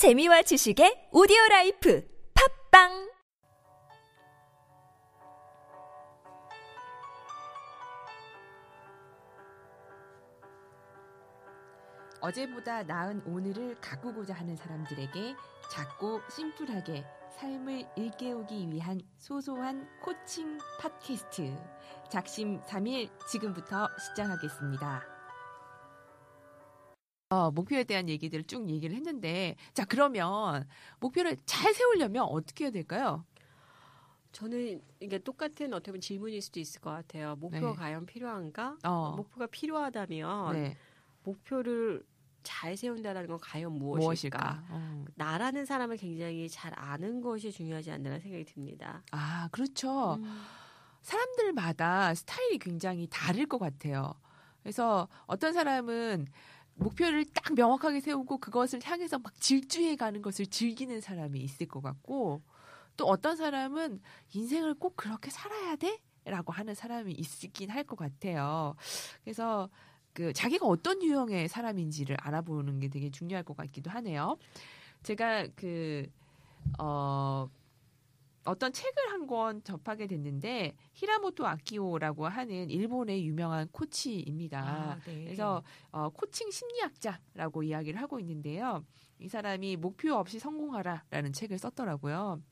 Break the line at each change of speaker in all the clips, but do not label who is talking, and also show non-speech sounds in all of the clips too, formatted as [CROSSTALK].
재미와 지식의 오디오 life 팟빵
어제보다 나은 오늘을 가꾸고자 하는 사람들에게 작고 심플하게 삶을 일깨우기 위한 소소한 코칭 팟캐스트 작심 3일 지금부터 시작하겠습니다. 어, 목표에 대한 얘기들을 쭉 얘기를 했는데 자 그러면 목표를 잘 세우려면 어떻게 해야 될까요?
저는 이게 똑같은 어떻게 보면 질문일 수도 있을 것 같아요. 목표가
네.
과연 필요한가?
어,
목표가 필요하다면
네,
목표를 잘 세운다는 건 과연 무엇일까?
무엇일까? 어.
나라는 사람을 굉장히 잘 아는 것이 중요하지 않나라는 생각이 듭니다.
아 그렇죠.
음.
사람들마다 스타일이 굉장히 다를 것 같아요. 그래서 어떤 사람은 목표를 딱 명확하게 세우고 그것을 향해서 막 질주해 가는 것을 즐기는 사람이 있을 것 같고 또 어떤 사람은 인생을 꼭 그렇게 살아야 돼? 라고 하는 사람이 있긴 할 것 같아요. 그래서 그 자기가 어떤 유형의 사람인지를 알아보는 게 되게 중요할 것 같기도 하네요. 제가 그, 어, 어떤 책을 한 권 접하게 됐는데 히라모토 아키오라고 하는 일본의 유명한 코치입니다.
네.
그래서 어, 코칭 심리학자라고 이야기를 하고 있는데요. 이 사람이 목표 없이 성공하라라는 책을 썼더라고요.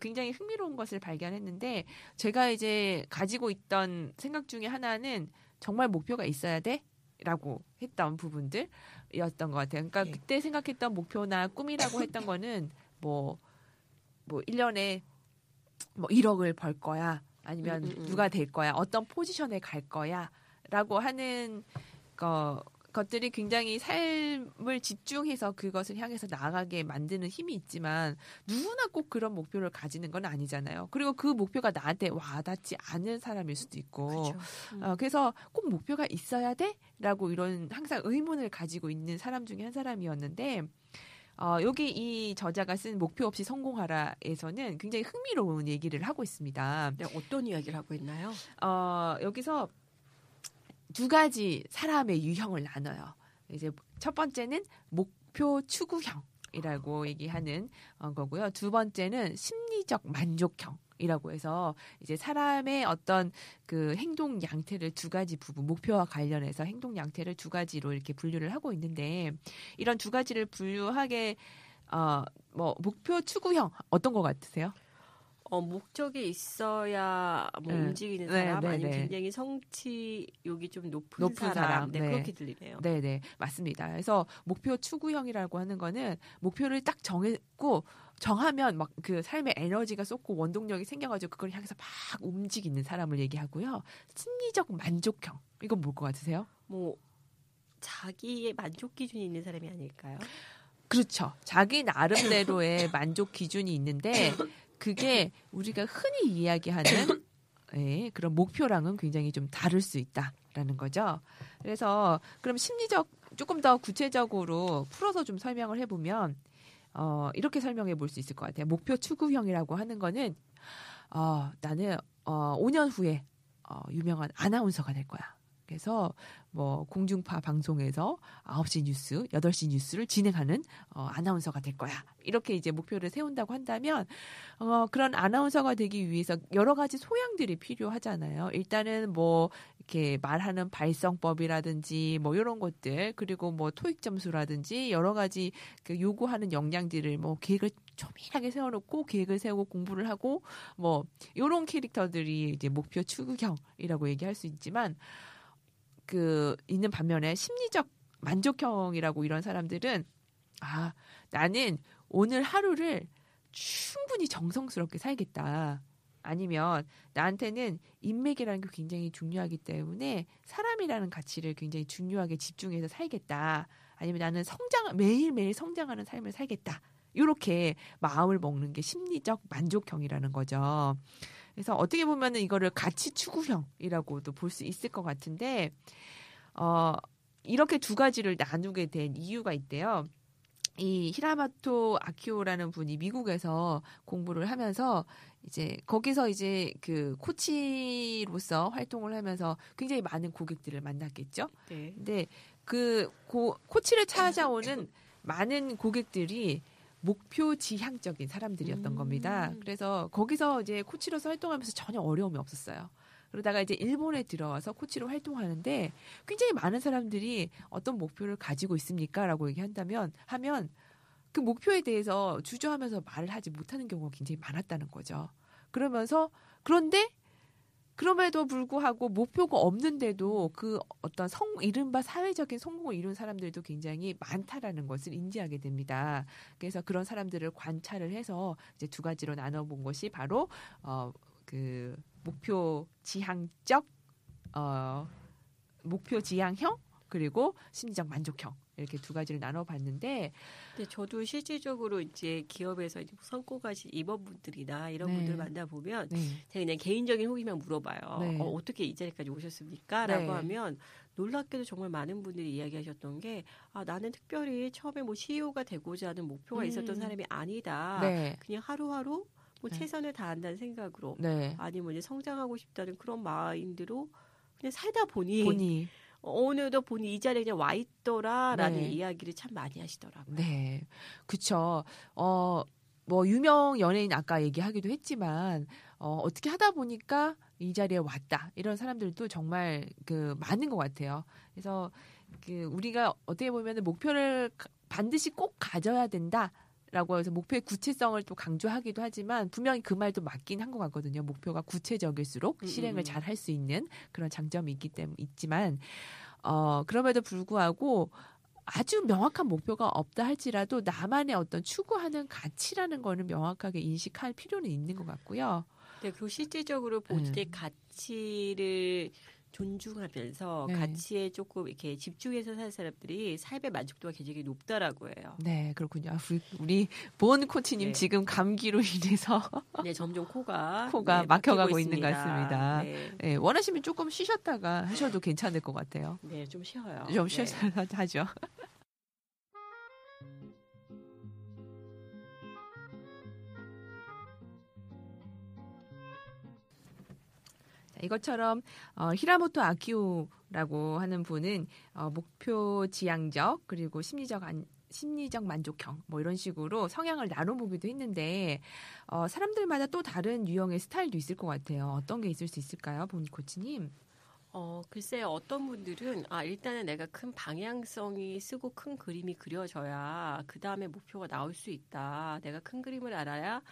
굉장히 흥미로운 것을 발견했는데 제가 이제 가지고 있던 생각 중에 하나는 정말 목표가 있어야 돼? 라고 했던 부분들이었던 것 같아요. 그러니까
예.
그때 생각했던 목표나 꿈이라고 했던 거는 뭐, 뭐 1년에 뭐 1억을 벌 거야. 아니면
음, 음, 음.
누가 될 거야. 어떤 포지션에 갈 거야. 라고 하는 거, 것들이 굉장히 삶을 집중해서 그것을 향해서 나아가게 만드는 힘이 있지만 누구나 꼭 그런 목표를 가지는 건 아니잖아요. 그리고 그 목표가 나한테 와닿지 않은 사람일 수도 있고.
그렇죠. 음.
어, 그래서 꼭 목표가 있어야 돼? 라고 이런 항상 의문을 가지고 있는 사람 중에 한 사람이었는데, 어, 여기 이 저자가 쓴 목표 없이 성공하라에서는 굉장히 흥미로운 얘기를 하고 있습니다.
네, 어떤 이야기를 하고 있나요?
어, 여기서 두 가지 사람의 유형을 나눠요. 이제 첫 번째는 목표 추구형 이라고 얘기하는 어, 거고요. 두 번째는 심리적 만족형 이라고 해서 이제 사람의 어떤 그 행동 양태를 두 가지 부분, 목표와 관련해서 행동 양태를 두 가지로 이렇게 분류를 하고 있는데 이런 두 가지를 분류하게 어, 뭐 목표 추구형 어떤 것 같으세요?
어, 목적이 있어야 뭐
네.
움직이는
네,
사람
네,
아니면
네.
굉장히 성취욕이 좀 높은,
높은
사람,
사람.
네,
네.
그렇게 들리네요.
네, 네, 맞습니다. 그래서 목표 추구형이라고 하는 거는 목표를 딱 정했고 정하면 막 그 삶의 에너지가 쏟고 원동력이 생겨가지고 그걸 향해서 막 움직이는 사람을 얘기하고요. 심리적 만족형 이건 뭘 것 같으세요?
뭐 자기의 만족 기준이 있는 사람이 아닐까요?
그렇죠. 자기 나름대로의 [LAUGHS] 만족 기준이 있는데 그게 우리가 흔히 이야기하는 [COUGHS] 예, 그런 목표랑은 굉장히 좀 다를 수 있다라는 거죠. 그래서 그럼 심리적 조금 더 구체적으로 풀어서 좀 설명을 해보면 어, 이렇게 설명해 볼 수 있을 것 같아요. 목표 추구형이라고 하는 거는 어, 나는 어, 5년 후에 어, 유명한 아나운서가 될 거야. 그래서 뭐 공중파 방송에서 9시 뉴스, 8시 뉴스를 진행하는 어, 아나운서가 될 거야. 이렇게 이제 목표를 세운다고 한다면 어, 그런 아나운서가 되기 위해서 여러 가지 소양들이 필요하잖아요. 일단은 뭐 이렇게 말하는 발성법이라든지 뭐 이런 것들 그리고 뭐 토익 점수라든지 여러 가지 그 요구하는 역량들을 뭐 계획을 조밀하게 세워놓고 계획을 세우고 공부를 하고 뭐 이런 캐릭터들이 이제 목표 추구형이라고 얘기할 수 있지만 그 있는 반면에 심리적 만족형이라고 이런 사람들은 아 나는 오늘 하루를 충분히 정성스럽게 살겠다. 아니면 나한테는 인맥이라는 게 굉장히 중요하기 때문에 사람이라는 가치를 굉장히 중요하게 집중해서 살겠다. 아니면 나는 성장 매일매일 성장하는 삶을 살겠다. 이렇게 마음을 먹는 게 심리적 만족형이라는 거죠. 그래서 어떻게 보면은 이거를 가치 추구형이라고도 볼 수 있을 것 같은데 어 이렇게 두 가지를 나누게 된 이유가 있대요. 이 히라마토 아키오라는 분이 미국에서 공부를 하면서 이제 거기서 이제 그 코치로서 활동을 하면서 굉장히 많은 고객들을 만났겠죠.
네.
근데 그 고, 코치를 찾아오는 많은 고객들이 목표 지향적인 사람들이었던
음.
겁니다. 그래서 거기서 이제 코치로서 활동하면서 전혀 어려움이 없었어요. 그러다가 이제 일본에 들어와서 코치로 활동하는데 굉장히 많은 사람들이 어떤 목표를 가지고 있습니까? 라고 얘기한다면, 하면 그 목표에 대해서 주저하면서 말을 하지 못하는 경우가 굉장히 많았다는 거죠. 그러면서, 그런데 그럼에도 불구하고 목표가 없는데도 그 어떤 성, 이른바 사회적인 성공을 이룬 사람들도 굉장히 많다라는 것을 인지하게 됩니다. 그래서 그런 사람들을 관찰을 해서 이제 두 가지로 나눠 본 것이 바로, 어, 그, 목표 지향적, 어, 목표 지향형, 그리고 심리적 만족형. 이렇게 두 가지를 나눠봤는데,
근데 저도 실질적으로 이제 기업에서 이제 성과가신 임원분들이나 이런
네.
분들 만나 보면
네.
제가 그냥 개인적인 호기만 물어봐요.
네.
어, 어떻게 이 자리까지 오셨습니까?라고
네.
하면 놀랍게도 정말 많은 분들이 이야기하셨던 게 아, 나는 특별히 처음에 뭐 CEO가 되고자 하는 목표가
음.
있었던 사람이 아니다.
네.
그냥 하루하루 뭐
네.
최선을 다한다는 생각으로
네.
아니면 이제 성장하고 싶다는 그런 마인드로 그냥 살다 보니
본이
어느덧 보니 이 자리에 그냥 와 있더라라는
네.
이야기를 참 많이 하시더라고요.
네, 그쵸. 어, 뭐, 유명 연예인 아까 얘기하기도 했지만, 어, 어떻게 하다 보니까 이 자리에 왔다. 이런 사람들도 정말 그 많은 것 같아요. 그래서 그 우리가 어떻게 보면 목표를 가- 반드시 꼭 가져야 된다. 라고 해서 목표의 구체성을 또 강조하기도 하지만 분명히 그 말도 맞긴 한 것 같거든요. 목표가 구체적일수록
음,
실행을
음.
잘할 수 있는 그런 장점이 있기 때문에 있지만 어 그럼에도 불구하고 아주 명확한 목표가 없다 할지라도 나만의 어떤 추구하는 가치라는 거는 명확하게 인식할 필요는 있는 것 같고요.
근데 그 실질적으로 볼
네.
때 가치를 존중하면서
네.
가치에 조금 이렇게 집중해서 사는 사람들이 삶의 만족도가 굉장히 높다라고 해요.
네, 그렇군요. 우리, 우리 보은 코치님
네.
지금 감기로 [LAUGHS] 인해서
네, 점점 코가
코가
네,
막혀가고 있는 것. 같습니다.
네,
네, 원하시면 조금 쉬셨다가 하셔도 괜찮을 것 같아요.
네, 좀 쉬어요.
좀
네.
쉬어서 [LAUGHS] 하죠. 이것처럼 어, 히라모토 아키오라고 하는 분은 어, 목표 지향적 그리고 심리적 안, 심리적 만족형 뭐 이런 식으로 성향을 나눠보기도 했는데 어, 사람들마다 또 다른 유형의 스타일도 있을 것 같아요. 어떤 게 있을 수 있을까요, 보니 코치님?
어, 글쎄요, 어떤 분들은, 아, 일단은 내가 큰 방향성이 쓰고 큰 그림이 그려져야 그 다음에 목표가 나올 수 있다. 내가 큰 그림을 알아야,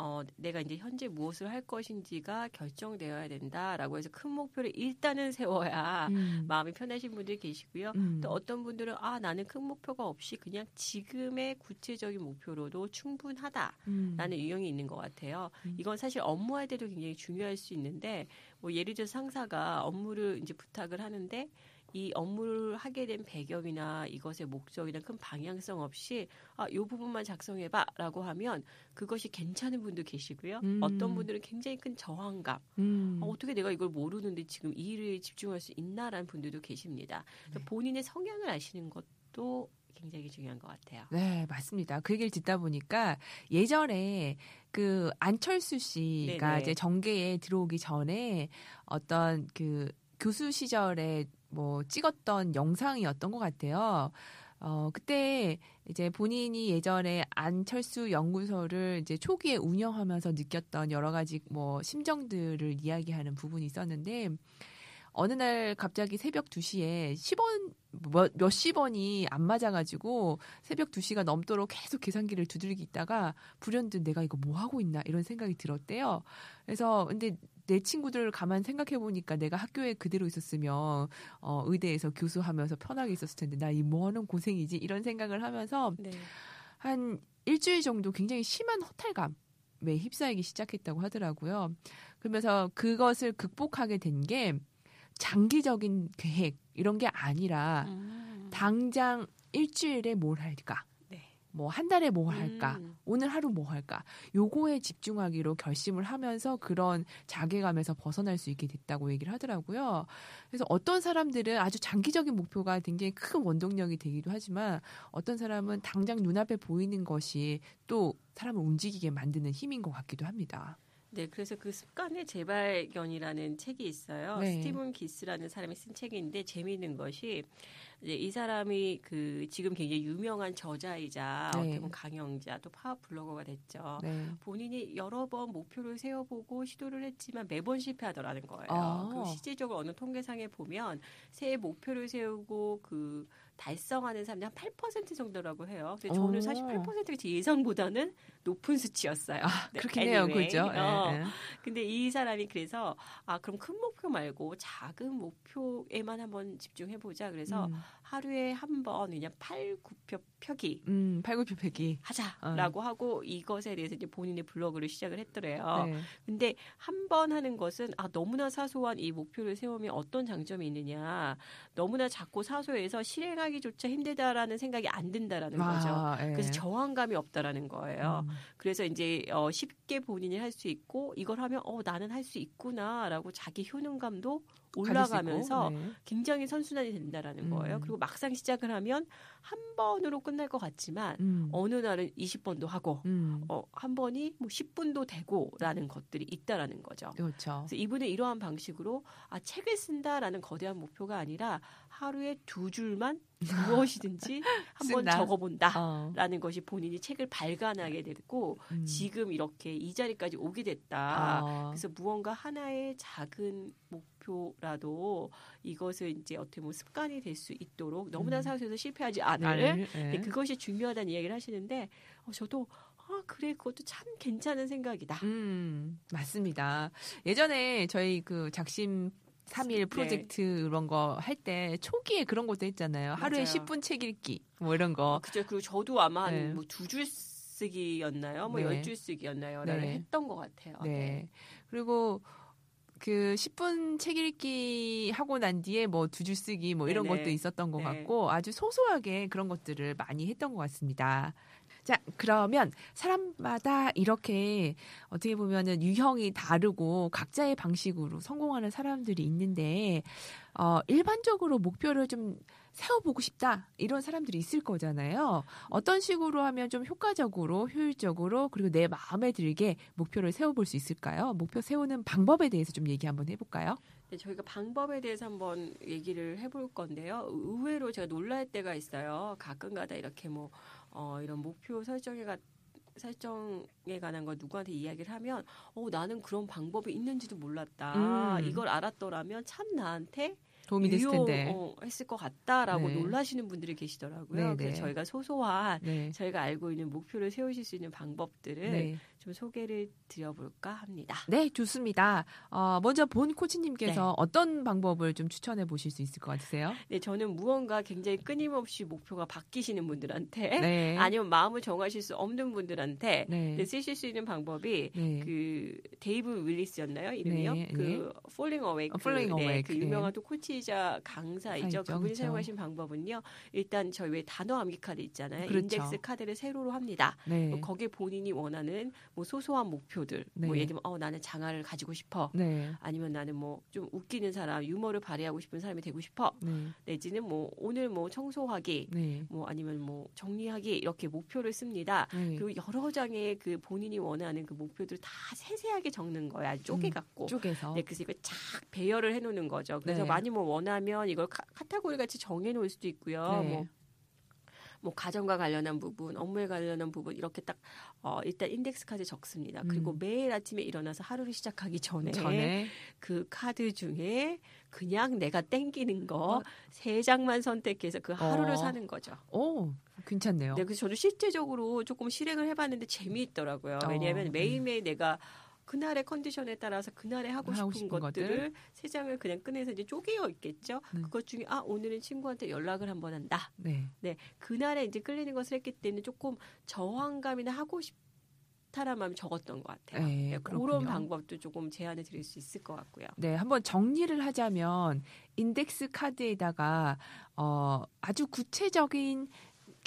어, 내가 이제 현재 무엇을 할 것인지가 결정되어야 된다라고 해서 큰 목표를 일단은 세워야
음.
마음이 편하신 분들이 계시고요.
음.
또 어떤 분들은, 아, 나는 큰 목표가 없이 그냥 지금의 구체적인 목표로도 충분하다.
음.
라는 유형이 있는 것 같아요.
음.
이건 사실 업무할 때도 굉장히 중요할 수 있는데, 뭐 예를 들어 서 상사가 업무를 이제 부탁을 하는데, 이 업무를 하게 된 배경이나 이것의 목적이나 큰 방향성 없이 아, 요 부분만 작성해봐라고 하면 그것이 괜찮은 분도 계시고요.
음.
어떤 분들은 굉장히 큰 저항감.
음.
아, 어떻게 내가 이걸 모르는데 지금 이 일에 집중할 수 있나라는 분들도 계십니다.
네.
본인의 성향을 아시는 것도 굉장히 중요한 것 같아요.
네, 맞습니다. 그 얘기를 듣다 보니까 예전에 그 안철수 씨가
네네.
이제 정계에 들어오기 전에 어떤 그 교수 시절에 뭐 찍었던 영상이었던 것 같아요. 어, 그때 이제 본인이 예전에 안철수 연구소를 이제 초기에 운영하면서 느꼈던 여러 가지 뭐 심정들을 이야기하는 부분이 있었는데 어느 날 갑자기 새벽 2시에 10원 몇, 몇십 원이 안 맞아가지고 새벽 2시가 넘도록 계속 계산기를 두들기 있다가 불현듯 내가 이거 뭐 하고 있나 이런 생각이 들었대요. 그래서 근데 내 친구들 가만 생각해 보니까 내가 학교에 그대로 있었으면 어 의대에서 교수하면서 편하게 있었을 텐데 나 이 뭐 하는 고생이지 이런 생각을 하면서
네.
한 일주일 정도 굉장히 심한 허탈감 에 휩싸이기 시작했다고 하더라고요. 그러면서 그것을 극복하게 된 게 장기적인 계획 이런 게 아니라
음.
당장 일주일에 뭘 할까?
네.
뭐한 달에 뭐 할까?
음.
오늘 하루 뭐 할까? 요거에 집중하기로 결심을 하면서 그런 자괴감에서 벗어날 수 있게 됐다고 얘기를 하더라고요. 그래서 어떤 사람들은 아주 장기적인 목표가 굉장히 큰 원동력이 되기도 하지만 어떤 사람은 당장 눈앞에 보이는 것이 또 사람을 움직이게 만드는 힘인 것 같기도 합니다.
네, 그래서 그 습관의 재발견이라는 책이 있어요.
네.
스티븐 기스라는 사람이 쓴 책인데 재미있는 것이 이제 이 사람이 그 지금 굉장히 유명한 저자이자
네.
어떻게 보면 강영자 또 파워 블로거가 됐죠.
네.
본인이 여러 번 목표를 세워보고 시도를 했지만 매번 실패하더라는 거예요.
아.
그 실질적으로 어느 통계상에 보면 새해 목표를 세우고 그 달성하는 사람이 한 8% 정도라고 해요. 근데 저는
오.
사실 8%가 제 예상보다는 높은 수치였어요.
아,
네,
그렇긴 해요.
anyway.
그죠?
어.
예, 예.
근데 이 사람이 그래서 아 그럼 큰 목표 말고 작은 목표에만 한번 집중해 보자. 그래서
음,
하루에 한 번 그냥 팔, 구표 펴기
음, 팔굽혀 펴기.
하자라고 하고 이것에 대해서 이제 본인의 블로그를 시작을 했더래요.
네.
근데 한 번 하는 것은 아 너무나 사소한 이 목표를 세우면 어떤 장점이 있느냐. 너무나 작고 사소해서 실행하기조차 힘들다라는 생각이 안 든다라는 거죠.
아, 예.
그래서 저항감이 없다라는 거예요.
음,
그래서 이제 어, 쉽게 본인이 할 수 있고 이걸 하면 어 나는 할 수 있구나라고 자기 효능감도 올라가면서
네.
굉장히 선순환이 된다라는 거예요.
음.
그리고 막상 시작을 하면 한 번으로 끝날 것 같지만
음,
어느 날은 20번도 하고
음,
어, 한 번이 뭐 10분도 되고라는 것들이 있다라는 거죠.
그렇죠.
그래서 이분은 이러한 방식으로 아 책을 쓴다라는 거대한 목표가 아니라 하루에 두 줄만 무엇이든지 [LAUGHS] 한번
쓴다.
적어본다.
어,
라는 것이 본인이 책을 발간하게 됐고
음.
지금 이렇게 이 자리까지 오게 됐다.
아,
그래서 무언가 하나의 작은 목표라도 이것을 이제 어떻게 보면 습관이 될 수 있도록 너무나
음.
사소해서 실패하지 않을
예.
네, 그것이 중요하다는 이야기를 하시는데 어, 저도 아 그래 그것도 참 괜찮은 생각이다.
음, 맞습니다. 예전에 저희 그 작심 3일
네.
프로젝트 이런 거 할 때 초기에 그런 것도 했잖아요. 하루에
맞아요.
10분 책 읽기 뭐 이런 거.
어, 그죠. 그리고 저도 아마
네.
한뭐두줄 쓰기였나요? 뭐
네.
열줄 쓰기였나요?라를
네.
했던 것 같아요.
네. 그리고 그 10분 책 읽기 하고 난 뒤에 뭐 두 줄 쓰기 뭐 이런
네네.
것도 있었던 것
네.
같고 아주 소소하게 그런 것들을 많이 했던 것 같습니다. 자, 그러면 사람마다 이렇게 어떻게 보면은 유형이 다르고 각자의 방식으로 성공하는 사람들이 있는데 어, 일반적으로 목표를 좀 세워보고 싶다 이런 사람들이 있을 거잖아요. 어떤 식으로 하면 좀 효과적으로 효율적으로 그리고 내 마음에 들게 목표를 세워볼 수 있을까요? 목표 세우는 방법에 대해서 좀 얘기 한번 해볼까요?
네, 저희가 방법에 대해서 한번 얘기를 해볼 건데요. 의외로 제가 놀랄 때가 있어요. 가끔가다 이렇게 뭐 어, 이런 목표 설정에 가, 설정에 관한 걸 누구한테 이야기를 하면 어 나는 그런 방법이 있는지도 몰랐다.
음.
이걸 알았더라면 참 나한테
도움이 됐을 텐데.
유용했을 것 같다라고
네.
놀라시는 분들이 계시더라고요.
네, 네.
그래서 저희가 소소한
네.
저희가 알고 있는 목표를 세우실 수 있는 방법들을
네.
좀 소개를 드려볼까 합니다.
네, 좋습니다. 어, 먼저 본 코치님께서
네.
어떤 방법을 좀 추천해 보실 수 있을 것 같으세요?
네, 저는 무언가 굉장히 끊임없이 목표가 바뀌시는 분들한테
네. [LAUGHS]
아니면 마음을 정하실 수 없는 분들한테
네.
네, 쓰실 수 있는 방법이
네.
그 데이브 엘리스였나요 이름이요?
네,
그
네.
Falling Awake,
어, Falling
네,
Awake,
그
네.
유명한 또 코치이자 강사이죠.
강사이죠,
그분이
그렇죠.
사용하신 방법은요. 일단 저희 왜 단어 암기 카드 있잖아요.
그렇죠.
인덱스 카드를 세로로 합니다.
네.
거기에 본인이 원하는 뭐 소소한 목표들, 뭐
네.
예를 들면 어 나는 장화를 가지고 싶어.
네.
아니면 나는 뭐 좀 웃기는 사람, 유머를 발휘하고 싶은 사람이 되고 싶어.
네.
내지는 뭐 오늘 뭐 청소하기,
네.
뭐 아니면 뭐 정리하기 이렇게 목표를 씁니다.
네.
그리고 여러 장의 그 본인이 원하는 그 목표들을 다 세세하게 적는 거야. 쪼개 갖고.
쪼개서.
네, 그래서 이걸 쫙 배열을 해놓는 거죠. 그래서
네.
많이 뭐 원하면 이걸 카, 카테고리 같이 정해놓을 수도 있고요.
네.
뭐, 뭐 가정과 관련한 부분, 업무에 관련한 부분 이렇게 딱 어, 일단 인덱스 카드 적습니다. 그리고
음.
매일 아침에 일어나서 하루를 시작하기 전에,
전에
그 카드 중에 그냥 내가 땡기는 거
어.
세 장만 선택해서 그 하루를
어.
사는 거죠.
오, 괜찮네요.
네, 그래서 저도 실제적으로 조금 실행을 해봤는데 재미있더라고요.
어,
왜냐하면
네.
매일매일 내가 그날의 컨디션에 따라서 그날에 하고 싶은,
하고 싶은
것들을
것들.
세 장을 그냥 꺼내서 이제 쪼개어 있겠죠.
네.
그것 중에 아 오늘은 친구한테 연락을 한번 한다.
네.
네, 그날에 이제 끌리는 것을 했기 때문에 조금 저항감이나 하고 싶다라는 마음이 적었던 것 같아요.
네,
네,
그렇군요.
그런 방법도 조금 제안해 드릴 수 있을 것 같고요.
네, 한번 정리를 하자면 인덱스 카드에다가 어 아주 구체적인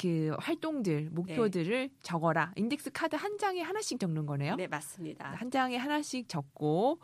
그 활동들, 목표들을 적어라. 인덱스 카드 한 장에 하나씩 적는 거네요.
네, 맞습니다.
한 장에 하나씩 적고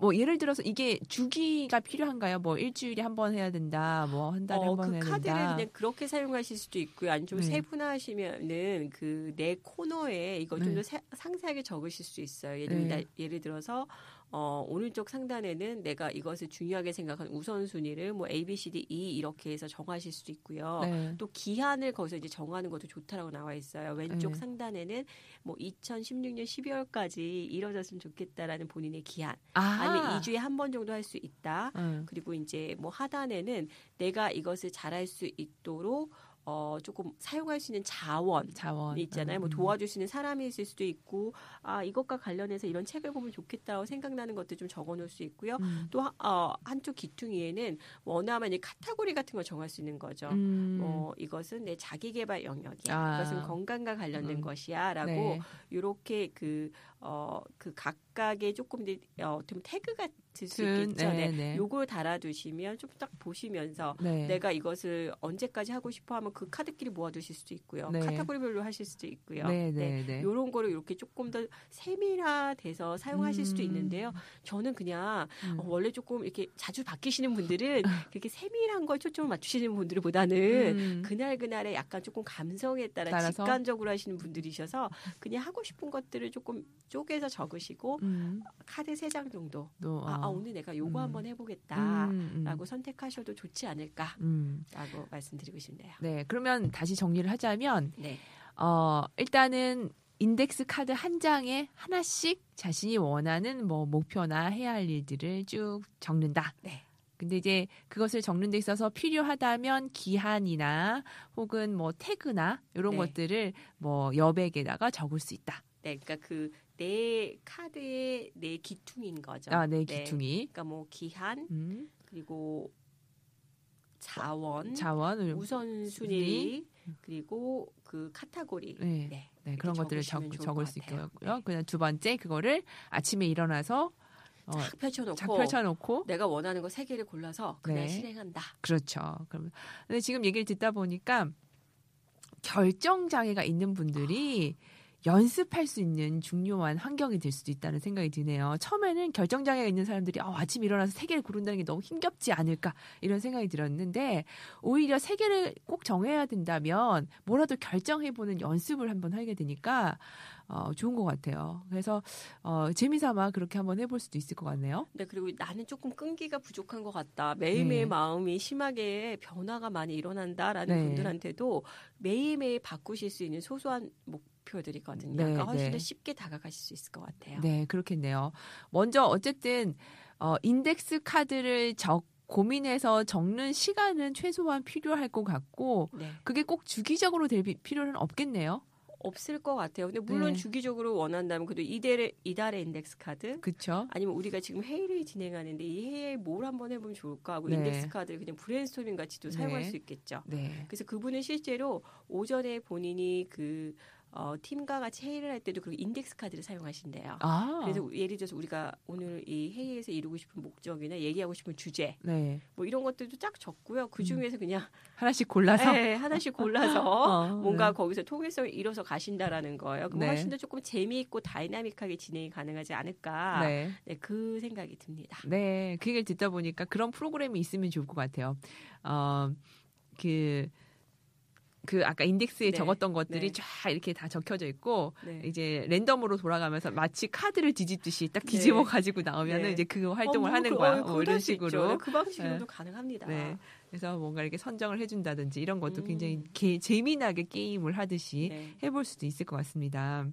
뭐 예를 들어서 이게 주기가 필요한가요? 뭐 일주일에 한 번 해야 된다. 뭐 한 달에
어,
한번
그
해야
카드를
된다.
그냥 그렇게 사용하실 수도 있고요. 아니 좀
네.
세분화하시면은 그 내 코너에 이걸 좀
네.
더 상세하게 적으실 수 있어요. 예를,
네.
들- 예를 들어서 어, 오른쪽 상단에는 내가 이것을 중요하게 생각하는 우선순위를 뭐 A, B, C, D, E 이렇게 해서 정하실 수도 있고요.
네.
또 기한을 거기서 이제 정하는 것도 좋다라고 나와 있어요. 왼쪽
네.
상단에는 뭐 2016년 12월까지 이뤄졌으면 좋겠다라는 본인의 기한.
아,
아니면 2주에 한 번 정도 할 수 있다.
응.
그리고 이제 뭐 하단에는 내가 이것을 잘할 수 있도록 어 조금 사용할 수 있는 자원
자원
있잖아요. 뭐
음.
도와줄 수 있는 사람이 있을 수도 있고 아 이것과 관련해서 이런 책을 보면 좋겠다고 생각나는 것들 좀 적어놓을 수 있고요.
음.
또 하- 어, 한쪽 기퉁이에는 원하면 이 카테고리 같은 걸 정할 수 있는 거죠.
음.
뭐 이것은 내 자기 개발 영역이야.
아.
이것은 건강과 관련된
음.
것이야라고
네.
요렇게 그, 어, 그 각각의 조금 더, 어, 어떻게 보면 태그 같을 수
튼,
있겠죠.
네,
네.
네.
요걸 달아두시면 좀 딱 보시면서
네.
내가 이것을 언제까지 하고 싶어 하면 그 카드끼리 모아두실 수도 있고요.
네.
카테고리별로 하실 수도 있고요.
네, 네, 네.
요런 거를 이렇게 조금 더 세밀화돼서 사용하실 수도
음.
있는데요. 저는 그냥
음.
어, 원래 조금 이렇게 자주 바뀌시는 분들은 [LAUGHS] 그렇게 세밀한 걸 초점을 맞추시는 분들보다는
음.
그날 그날에 약간 조금 감성에 따라
따라서?
직관적으로 하시는 분들이셔서 그냥 하고 싶은 것들을 조금 쪼개서 적으시고
음.
카드 세 장 정도
또,
아,
어.
아, 오늘 내가 요거
음.
한번 해보겠다라고
음, 음.
선택하셔도 좋지 않을까라고
음.
말씀드리고 싶네요.
네, 그러면 다시 정리를 하자면
네.
어, 일단은 인덱스 카드 한 장에 하나씩 자신이 원하는 뭐 목표나 해야 할 일들을 쭉 적는다.
네.
근데 이제 그것을 적는 데 있어서 필요하다면 기한이나 혹은 뭐 태그나 이런
네.
것들을 뭐 여백에다가 적을 수 있다.
네, 그러니까 그 내 카드의 내 기퉁인 거죠.
아, 네, 기퉁이.
그러니까 뭐 기한
음,
그리고 자원,
자원을
우선순위 그리고 그 카테고리.
네.
네.
네, 그런 것들을 적,
적을 것
수. 있고요.
네.
그다음 두 번째 그거를 아침에 일어나서 어,
쫙 펼쳐놓고
쫙 펼쳐놓고
내가 원하는 거 세 개를 골라서 그날
네.
실행한다.
그렇죠. 그럼 근데 지금 얘기를 듣다 보니까 결정 장애가 있는 분들이 연습할 수 있는 중요한 환경이 될 수도 있다는 생각이 드네요. 처음에는 결정 장애가 있는 사람들이 어, 아침 일어나서 세 개를 고른다는 게 너무 힘겹지 않을까 이런 생각이 들었는데 오히려 세 개를 꼭 정해야 된다면 뭐라도 결정해보는 연습을 한번 하게 되니까 어, 좋은 것 같아요. 그래서 어, 재미삼아 그렇게 한번 해볼 수도 있을 것 같네요.
네, 그리고 나는 조금 끈기가 부족한 것 같다. 매일매일
네.
마음이 심하게 변화가 많이 일어난다라는
네.
분들한테도 매일매일 바꾸실 수 있는 소소한 목 표들이거든요.
네,
그러니까 훨씬
네.
더 쉽게 다가가실 수 있을 것 같아요.
네, 그렇겠네요. 먼저 어쨌든 어, 인덱스 카드를 적 고민해서 적는 시간은 최소한 필요할 것 같고
네.
그게 꼭 주기적으로 될 비- 필요는 없겠네요.
없을 것 같아요. 근데 물론
네.
주기적으로 원한다면 그래도 이달의 이달의 인덱스 카드
그렇죠?
아니면 우리가 지금 회의를 진행하는데 이 회의에 뭘 한번 해보면 좋을까 하고
네.
인덱스 카드를 그냥 브레인스토밍 같이도 사용할
네.
수 있겠죠.
네.
그래서 그분은 실제로 오전에 본인이 그 어, 팀과 같이 회의를 할 때도 그 인덱스 카드를 사용하신대요.
아.
그래서 예를 들어서 우리가 오늘 이 회의에서 이루고 싶은 목적이나 얘기하고 싶은 주제
네.
뭐 이런 것들도 쫙 적고요. 그 중에서 그냥
하나씩 골라서
네, 하나씩 골라서 [LAUGHS]
어,
뭔가
네.
거기서 통일성을 이뤄서 가신다라는 거예요. 그럼
네.
훨씬 더 조금 재미있고 다이나믹하게 진행이 가능하지 않을까. 네.
네.
그 생각이 듭니다.
네, 그 얘기를 듣다 보니까 그런 프로그램이 있으면 좋을 것 같아요. 어, 그, 그 아까 인덱스에
네,
적었던 것들이
네.
쫙 이렇게 다 적혀져 있고
네.
이제 랜덤으로 돌아가면서 마치 카드를 뒤집듯이 딱 뒤집어 가지고 나오면은
네.
이제 그 활동을
어, 뭐
하는
그-
거야.
어,
뭐 이런. 식으로.
그 방식으로도
네.
가능합니다.
네. 그래서 뭔가 이렇게 선정을 해준다든지 이런 것도
음.
굉장히 게, 재미나게 게임을 하듯이
네.
해볼 수도 있을 것 같습니다.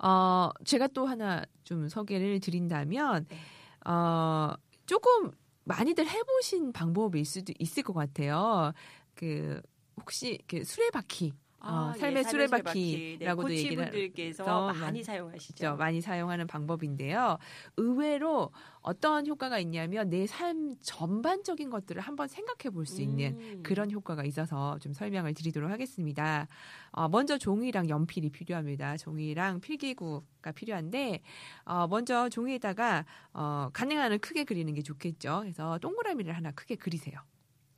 어, 제가 또 하나 좀 소개를 드린다면,
네.
어, 조금 많이들 해보신 방법일 수도 있을 것 같아요. 그, 혹시 그 수레바퀴. 어,
예,
삶의
삶의
수레바퀴라고도
네,
얘기를
코치분들께서
해서
많이
많-
사용하시죠.
그죠 많이 사용하는 방법인데요. 의외로 어떤 효과가 있냐면 내 삶 전반적인 것들을 한번 생각해 볼 수 있는
음.
그런 효과가 있어서 좀 설명을 드리도록 하겠습니다. 어, 먼저 종이랑 연필이 필요합니다. 종이랑 필기구가 필요한데 어, 먼저 종이에다가 어, 가능한 한 크게 그리는 게 좋겠죠. 그래서 동그라미를 하나 크게 그리세요.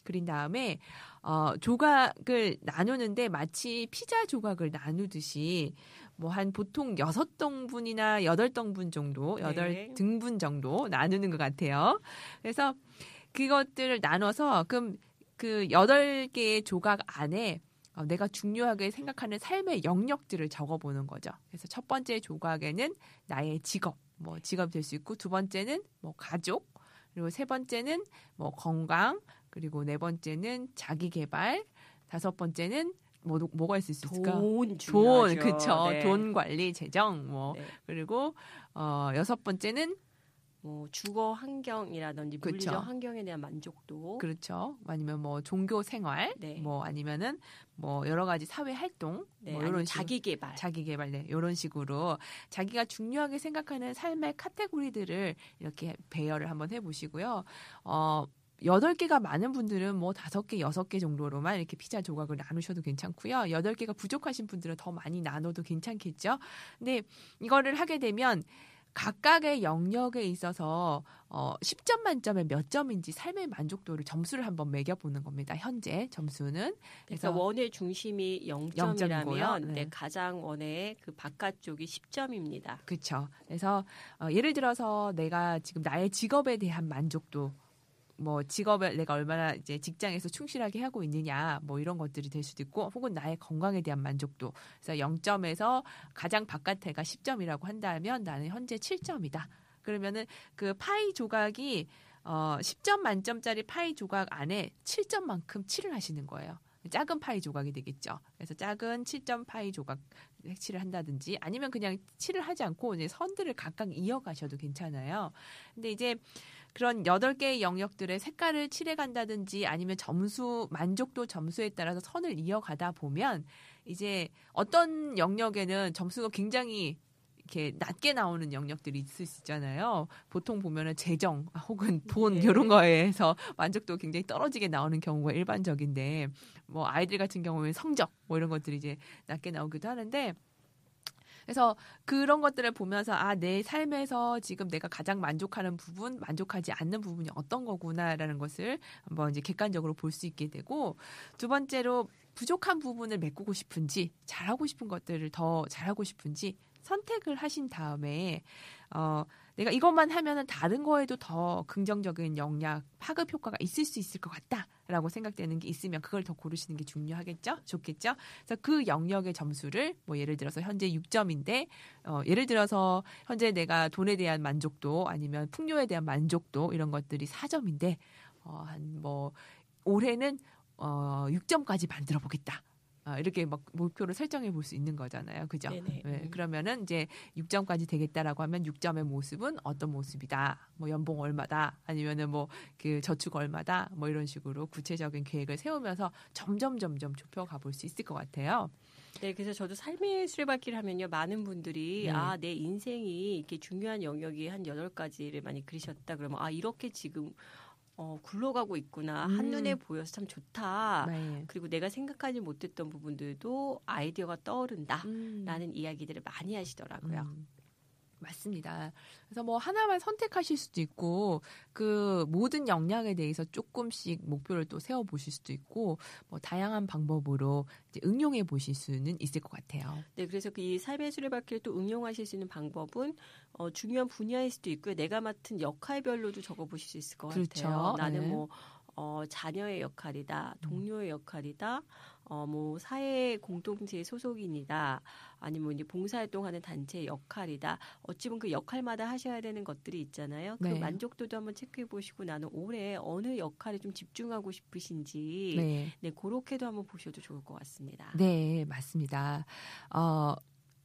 그린 다음에 어, 조각을 나누는데 마치 피자 조각을 나누듯이 뭐 한 보통 여섯 등분이나 여덟 등분 정도, 여덟
네.
등분 정도 나누는 것 같아요. 그래서 그것들을 나눠서 그럼 그 여덟 개의 조각 안에 어, 내가 중요하게 생각하는 삶의 영역들을 적어보는 거죠. 그래서 첫 번째 조각에는 나의 직업, 뭐 직업 될 수 있고 두 번째는 뭐 가족, 그리고 세 번째는 뭐 건강, 그리고 네 번째는 자기 개발, 다섯 번째는 뭐 뭐가 있을 수 있을까?
돈
돈,
중요하죠.
그쵸.
네.
돈 관리, 재정, 뭐
네.
그리고 어 여섯 번째는
뭐 주거 환경이라든지. 물리적 환경에 대한 만족도.
그렇죠. 아니면 뭐 종교 생활,
네.
뭐 아니면은 뭐 여러 가지 사회 활동,
네,
뭐 이런
자기 개발.
자기 개발, 네, 이런 식으로 자기가 중요하게 생각하는 삶의 카테고리들을 이렇게 배열을 한번 해보시고요. 어. 여덟 개가 많은 분들은 뭐 다섯 개, 여섯 개 정도로만 이렇게 피자 조각을 나누셔도 괜찮고요. 여덟 개가 부족하신 분들은 더 많이 나눠도 괜찮겠죠. 근데 이거를 하게 되면 각각의 영역에 있어서 어 10점 만점에 몇 점인지 삶의 만족도를 점수를 한번 매겨 보는 겁니다. 현재 점수는
그래서 원의 중심이 0점이라면
영점이고요. 네.
네, 가장 원의 그 바깥쪽이 10점입니다.
그렇죠. 그래서 어, 예를 들어서 내가 지금 나의 직업에 대한 만족도 뭐 직업에 내가 얼마나 이제 직장에서 충실하게 하고 있느냐 뭐 이런 것들이 될 수도 있고 혹은 나의 건강에 대한 만족도 그래서 0점에서 가장 바깥에가 10점이라고 한다면 나는 현재 7점이다. 그러면은 그 파이 조각이 어 10점 만점짜리 파이 조각 안에 7점만큼 칠을 하시는 거예요. 작은 파이 조각이 되겠죠. 그래서 작은 7점 파이 조각 색칠을 한다든지 아니면 그냥 칠을 하지 않고 이제 선들을 각각 이어가셔도 괜찮아요. 근데 이제 그런 여덟 개의 영역들의 색깔을 칠해 간다든지 아니면 점수 만족도 점수에 따라서 선을 이어가다 보면 이제 어떤 영역에는 점수가 굉장히 이렇게 낮게 나오는 영역들이 있을 수 있잖아요. 보통 보면은 재정 아, 혹은 돈
네.
이런 거에서 만족도 굉장히 떨어지게 나오는 경우가 일반적인데 뭐 아이들 같은 경우에는 성적 뭐 이런 것들이 이제 낮게 나오기도 하는데 그래서 그런 것들을 보면서 아 내 삶에서 지금 내가 가장 만족하는 부분, 만족하지 않는 부분이 어떤 거구나라는 것을 한번 이제 객관적으로 볼 수 있게 되고 두 번째로 부족한 부분을 메꾸고 싶은지 잘하고 싶은 것들을 더 잘하고 싶은지 선택을 하신 다음에 어 내가 이것만 하면은 다른 거에도 더 긍정적인 영향, 파급 효과가 있을 수 있을 것 같다 라고 생각되는 게 있으면 그걸 더 고르시는 게 중요하겠죠? 좋겠죠? 그래서 그 영역의 점수를 뭐 예를 들어서 현재 6점인데 어 예를 들어서 현재 내가 돈에 대한 만족도 아니면 풍요에 대한 만족도 이런 것들이 4점인데 어 한 뭐 올해는 어 6점까지 만들어 보겠다. 아, 이렇게 막 목표를 설정해 볼 수 있는 거잖아요. 그죠?
네네.
네,
음.
그러면은 이제 6점까지 되겠다라고 하면 6점의 모습은 어떤 모습이다. 뭐 연봉 얼마다. 아니면은 뭐 그 저축 얼마다. 뭐 이런 식으로 구체적인 계획을 세우면서 점점 점점 좁혀 가볼 수 있을 것 같아요.
네, 그래서 저도 삶의 수레바퀴를 하면요, 많은 분들이
네.
아, 내 인생이 이렇게 중요한 영역이 한 여덟 가지를 많이 그리셨다. 그러면 아, 이렇게 지금 어, 굴러가고 있구나.
음.
한눈에 보여서 참 좋다.
네.
그리고 내가 생각하지 못했던 부분들도 아이디어가 떠오른다.
음.
라는 이야기들을 많이 하시더라고요.
음, 맞습니다. 그래서 뭐 하나만 선택하실 수도 있고 그 모든 역량에 대해서 조금씩 목표를 또 세워 보실 수도 있고 뭐 다양한 방법으로 이제 응용해 보실 수는 있을 것 같아요.
네, 그래서 그이 삶의 수레바퀴를 또 응용하실 수 있는 방법은 어, 중요한 분야일 수도 있고요. 내가 맡은 역할별로도 적어 보실 수 있을 것
그렇죠.
같아요. 나는
네.
뭐 어, 자녀의 역할이다, 동료의 역할이다, 어, 뭐 사회 공동체의 소속인이다, 아니면 이제 봉사활동하는 단체의 역할이다. 어찌 보면 그 역할마다 하셔야 되는 것들이 있잖아요. 그
네.
만족도도 한번 체크해 보시고 나는 올해 어느 역할에 좀 집중하고 싶으신지, 네,
네.
그렇게도 한번 보셔도 좋을 것 같습니다.
네, 맞습니다. 어,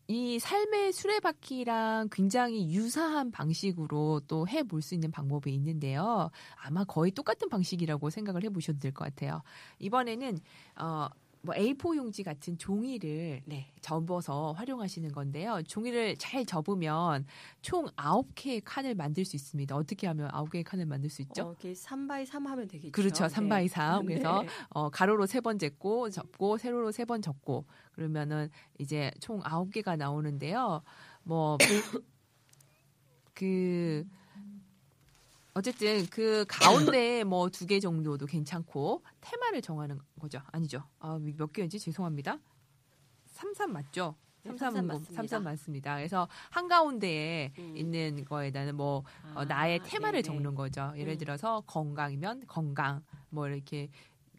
이 삶의 수레바퀴랑 굉장히 유사한 방식으로 또 해볼 수 있는 방법이 있는데요. 아마 거의 똑같은 방식이라고 생각을 해보셔도 될 것 같아요. 이번에는, 어, 뭐 A4 용지 같은 종이를
네.
접어서 활용하시는 건데요. 종이를 잘 접으면 총 9개의 칸을 만들 수 있습니다. 어떻게 하면 9개의 칸을 만들 수 있죠?
어, 이렇게 3 by 3 하면 되겠죠.
그렇죠. 삼 by 삼. [LAUGHS]
네.
그래서 어, 가로로 세번 쟀고 접고 세로로 세번 접고 그러면은 이제 총 아홉 개가 나오는데요. 뭐 [COUGHS] 그 어쨌든 그 가운데 뭐 두 개 정도도 괜찮고 테마를 정하는 거죠. 아니죠. 아, 몇 개인지 죄송합니다. 33 맞죠?
네,
33
맞습니다.
33 맞습니다. 그래서 한 가운데에
음.
있는 거에다는 뭐 어,
아,
나의 테마를
네네.
적는 거죠. 예를
음.
들어서 건강이면 건강, 뭐 이렇게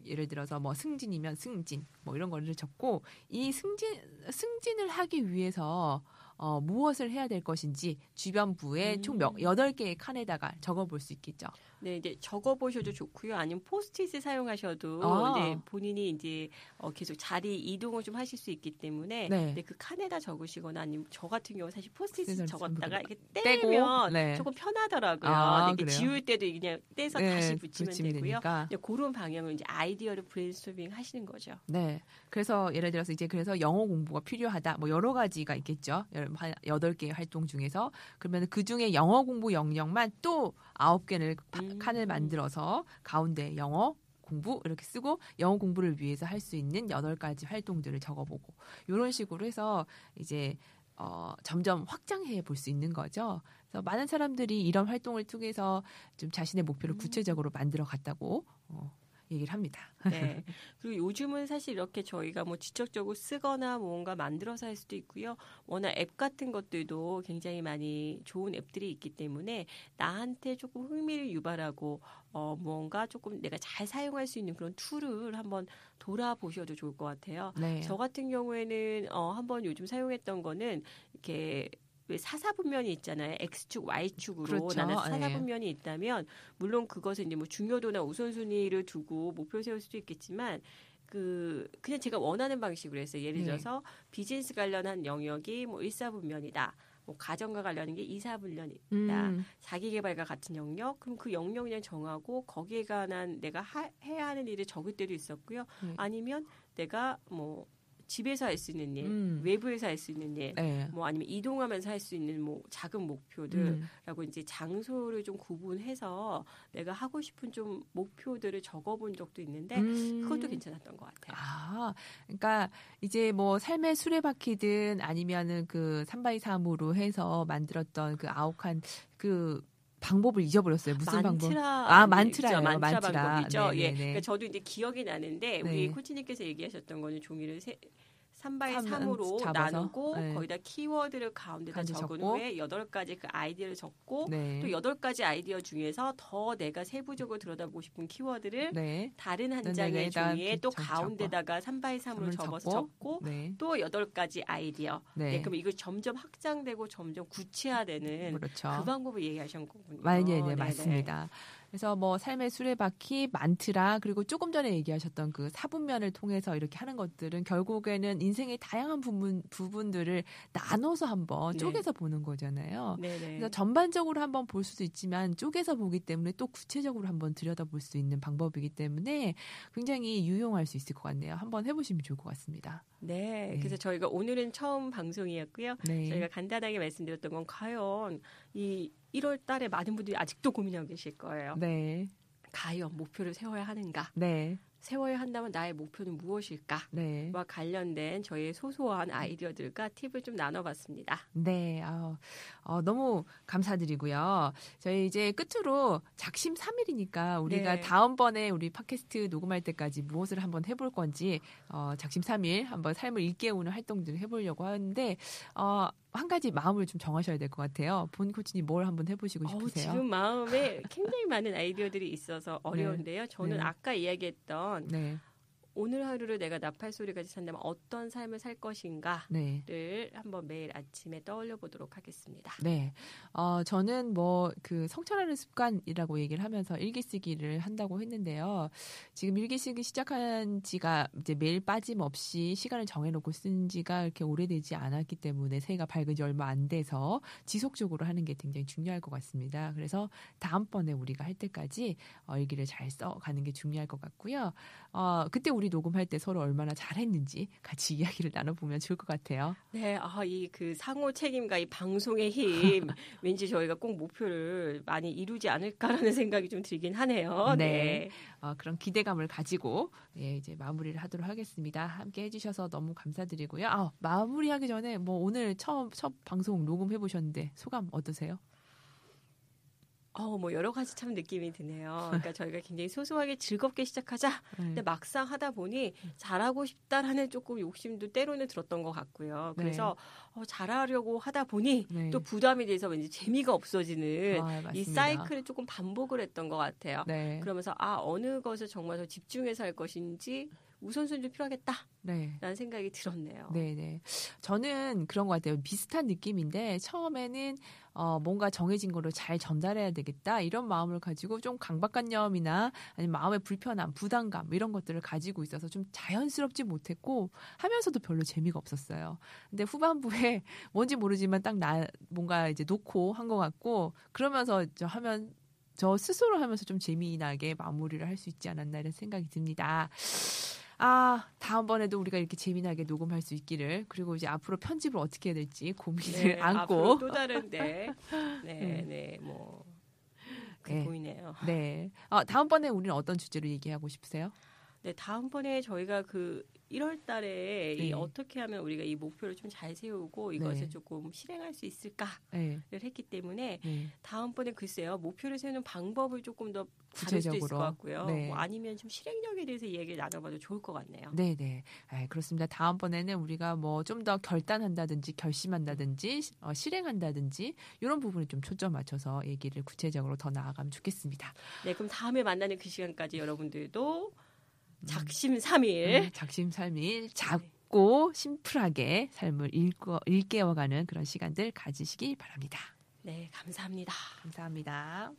예를 들어서 뭐 승진이면 승진, 뭐 이런 거를 적고 이 승진 승진을 하기 위해서 어, 무엇을 해야 될 것인지 주변부에
음.
총 몇, 8개의 칸에다가 적어볼 수 있겠죠.
네, 이제 적어보셔도 좋고요. 아니면 포스트잇을 사용하셔도
아.
이제 본인이 이제 어, 계속 자리 이동을 좀 하실 수 있기 때문에
네.
네, 그 칸에다 적으시거나 아니면 저 같은 경우 사실 포스트잇
그래서
적었다가
떼고,
떼면
네.
조금 편하더라고요.
아,
이렇게
그래요?
지울 때도 그냥 떼서
네,
다시 붙이면, 되고요.
되니까.
이제 그런 방향으로 이제 아이디어를 브레인스토밍 하시는 거죠.
네. 그래서 예를 들어서 이제 그래서 영어 공부가 필요하다. 뭐 여러 가지가 있겠죠. 열- 한 여덟 개의 활동 중에서 그러면 그 중에 영어 공부 영역만 또 아홉 개를 파-
음.
칸을 만들어서 가운데 영어 공부 이렇게 쓰고 영어 공부를 위해서 할 수 있는 여덟 가지 활동들을 적어보고 이런 식으로 해서 이제 어, 점점 확장해 볼 수 있는 거죠. 그래서 많은 사람들이 이런 활동을 통해서 좀 자신의 목표를
음.
구체적으로 만들어 갔다고 어, 얘기를 합니다.
네. [LAUGHS] 그리고 요즘은 사실 이렇게 저희가 뭐 직접적으로 쓰거나 뭔가 만들어서 할 수도 있고요. 워낙 앱 같은 것들도 굉장히 많이 좋은 앱들이 있기 때문에 나한테 조금 흥미를 유발하고 어 뭔가 조금 내가 잘 사용할 수 있는 그런 툴을 한번 돌아보셔도 좋을 것 같아요.
네.
저 같은 경우에는 어 한번 요즘 사용했던 거는 이렇게 왜 사사분면이 있잖아요. X축, Y축으로
그렇죠.
나는
예.
사사분면이 있다면 물론 그것은 이제 뭐 중요도나 우선순위를 두고 목표 세울 수도 있겠지만 그 그냥 제가 원하는 방식으로 했어요. 예를
네.
들어서 비즈니스 관련한 영역이 뭐 1사분면이다. 뭐 가정과 관련한 게 2사분면이다.
음,
자기 개발과 같은 영역 그럼 그 영역 그냥 정하고 거기에 관한 내가 하- 해야 하는 일을 적을 때도 있었고요.
네.
아니면 내가 뭐 집에서 할 수 있는 일,
음.
외부에서 할 수 있는 일,
네.
뭐 아니면 이동하면서 할 수 있는 뭐 작은 목표들라고
음.
이제 장소를 좀 구분해서 내가 하고 싶은 좀 목표들을 적어본 적도 있는데
음.
그것도 괜찮았던 것 같아요.
아, 그러니까 이제 뭐 삶의 수레바퀴든 아니면은 그 3 by 3으로 해서 만들었던 그 아홉 칸그 방법을 잊어버렸어요. 무슨 방법?
만트라
아,
아니,
만트라예요.
그죠? 만트라
만트라.
방법이죠.
네,
예.
네, 네.
그러니까 저도 이제 기억이 나는데
네.
우리 코치님께서 얘기하셨던 거는 종이를 세, 3 by
삼,
3으로
잡아서?
나누고
네.
거기다 키워드를 가운데다
가운데
적은
적고.
후에 여덟 가지 그 아이디어를 적고
네.
또 여덟 가지 아이디어 중에서 더 내가 세부적으로 들여다보고 싶은 키워드를
네.
다른 한
네,
장의
네, 네.
종이에 또
적-
가운데다가 3 by 3으로
삼을
접어서
적고. 네.
또 여덟 가지 아이디어.
네.
네. 그럼 이거 점점 확장되고 점점 구체화되는
그렇죠.
그 방법을 얘기하신 거군요.
네, 네,
네네.
맞습니다. 그래서 뭐 삶의 수레바퀴, 만트라 그리고 조금 전에 얘기하셨던 그 사분면을 통해서 이렇게 하는 것들은 결국에는 인생의 다양한 부분 부분들을 나눠서 한번
네.
쪼개서 보는 거잖아요.
네네.
그래서 전반적으로 한번 볼 수도 있지만 쪼개서 보기 때문에 또 구체적으로 한번 들여다볼 수 있는 방법이기 때문에 굉장히 유용할 수 있을 것 같네요. 한번 해보시면 좋을 것 같습니다.
네.
네.
그래서 저희가 오늘은 처음 방송이었고요.
네.
저희가 간단하게 말씀드렸던 건 과연 이 1월 달에 많은 분들이 아직도 고민하고 계실 거예요.
네,
과연 목표를 세워야 하는가?
네,
세워야 한다면 나의 목표는 무엇일까?
네.
와 관련된 저희의 소소한 아이디어들과 팁을 좀 나눠봤습니다.
네, 아, 어, 너무 감사드리고요. 저희 이제 끝으로 작심 3일이니까 우리가
네.
다음번에 우리 팟캐스트 녹음할 때까지 무엇을 한번 해볼 건지 어, 작심 3일 한번 삶을 일깨우는 활동들을 해보려고 하는데 어, 한 가지 마음을 좀 정하셔야 될 것 같아요. 본 코치님 뭘 한번 해보시고 싶으세요?
지금 마음에 굉장히 많은 아이디어들이 있어서 [LAUGHS] 어려운데요. 저는
네.
아까 이야기했던
네,
오늘 하루를 내가 나팔 소리까지 산다면 어떤 삶을 살 것인가를
네.
한번 매일 아침에 떠올려 보도록 하겠습니다.
네. 어, 저는 뭐 그 성찰하는 습관이라고 얘기를 하면서 일기 쓰기를 한다고 했는데요. 지금 일기 쓰기 시작한 지가 이제 매일 빠짐없이 시간을 정해놓고 쓴 지가 이렇게 오래되지 않았기 때문에 새해가 밝은 지 얼마 안 돼서 지속적으로 하는 게 굉장히 중요할 것 같습니다. 그래서 다음번에 우리가 할 때까지 어, 일기를 잘 써가는 게 중요할 것 같고요. 어, 그때 우리 녹음할 때 서로 얼마나 잘했는지 같이 이야기를 나눠보면 좋을 것 같아요.
네, 아, 이 그 상호 책임과 이 방송의 힘, [LAUGHS] 왠지 저희가 꼭 목표를 많이 이루지 않을까라는 생각이 좀 들긴 하네요.
네. 어, 그런 기대감을 가지고 예, 이제 마무리를 하도록 하겠습니다. 함께 해주셔서 너무 감사드리고요. 아, 마무리하기 전에 뭐 오늘 처음 첫 방송 녹음해 보셨는데 소감 어떠세요?
어, 뭐 여러 가지 참 느낌이 드네요. 그러니까 [LAUGHS] 저희가 굉장히 소소하게 즐겁게 시작하자. 근데
네.
막상 하다 보니 잘하고 싶다라는 조금 욕심도 때로는 들었던 것 같고요. 그래서 어, 잘하려고 하다 보니
네.
또 부담이 돼서 왠지 재미가 없어지는
아,
이. 사이클을 조금 반복을 했던 것 같아요.
네.
그러면서 아 어느 것을 정말 더 집중해서 할 것인지 우선순위 좀 필요하겠다라는
네.
생각이 들었네요.
네네. 저는 그런 것 같아요. 비슷한 느낌인데 처음에는 어, 뭔가 정해진 거를 잘 전달해야 되겠다 이런 마음을 가지고 좀 강박관념이나 아니면 마음의 불편함, 부담감 이런 것들을 가지고 있어서 좀 자연스럽지 못했고 하면서도 별로 재미가 없었어요. 근데 후반부에 [LAUGHS] 뭔지 모르지만 딱 나 뭔가 이제 놓고 한 것 같고 그러면서 저 하면 저 스스로 하면서 좀 재미나게 마무리를 할 수 있지 않았나 이런 생각이 듭니다. 아, 다음번에도 우리가 이렇게 재미나게 녹음할 수 있기를, 그리고 이제 앞으로 편집을 어떻게 해야 될지 고민을
네,
안고,
앞으로 또 다른데 [LAUGHS]
음.
네, 네, 뭐
네.
보이네요.
네. 아, 다음번에 우리는 어떤 주제로 얘기하고 싶으세요?
네, 다음번에 저희가 그 1월 달에 이
네.
어떻게 하면 우리가 이 목표를 좀 잘 세우고 이것을
네.
조금 실행할 수 있을까를
네.
했기 때문에
네.
다음번에 글쎄요 목표를 세우는 방법을 조금 더 다룰 수도 있을
구체적으로.
것 같고요.
네.
뭐 아니면 좀 실행력에 대해서 얘기를 나눠봐도 좋을 것 같네요.
네, 네. 아, 그렇습니다. 다음번에는 우리가 뭐 좀 더 결단한다든지 결심한다든지 어, 실행한다든지 이런 부분에 좀 초점 맞춰서 얘기를 구체적으로 더 나아가면 좋겠습니다.
네, 그럼 다음에 만나는 그 시간까지 여러분들도 작심삼일
음, 작심삼일 작고 심플하게 삶을 일궈, 일깨워가는 그런 시간들 가지시기 바랍니다.
네, 감사합니다.
감사합니다.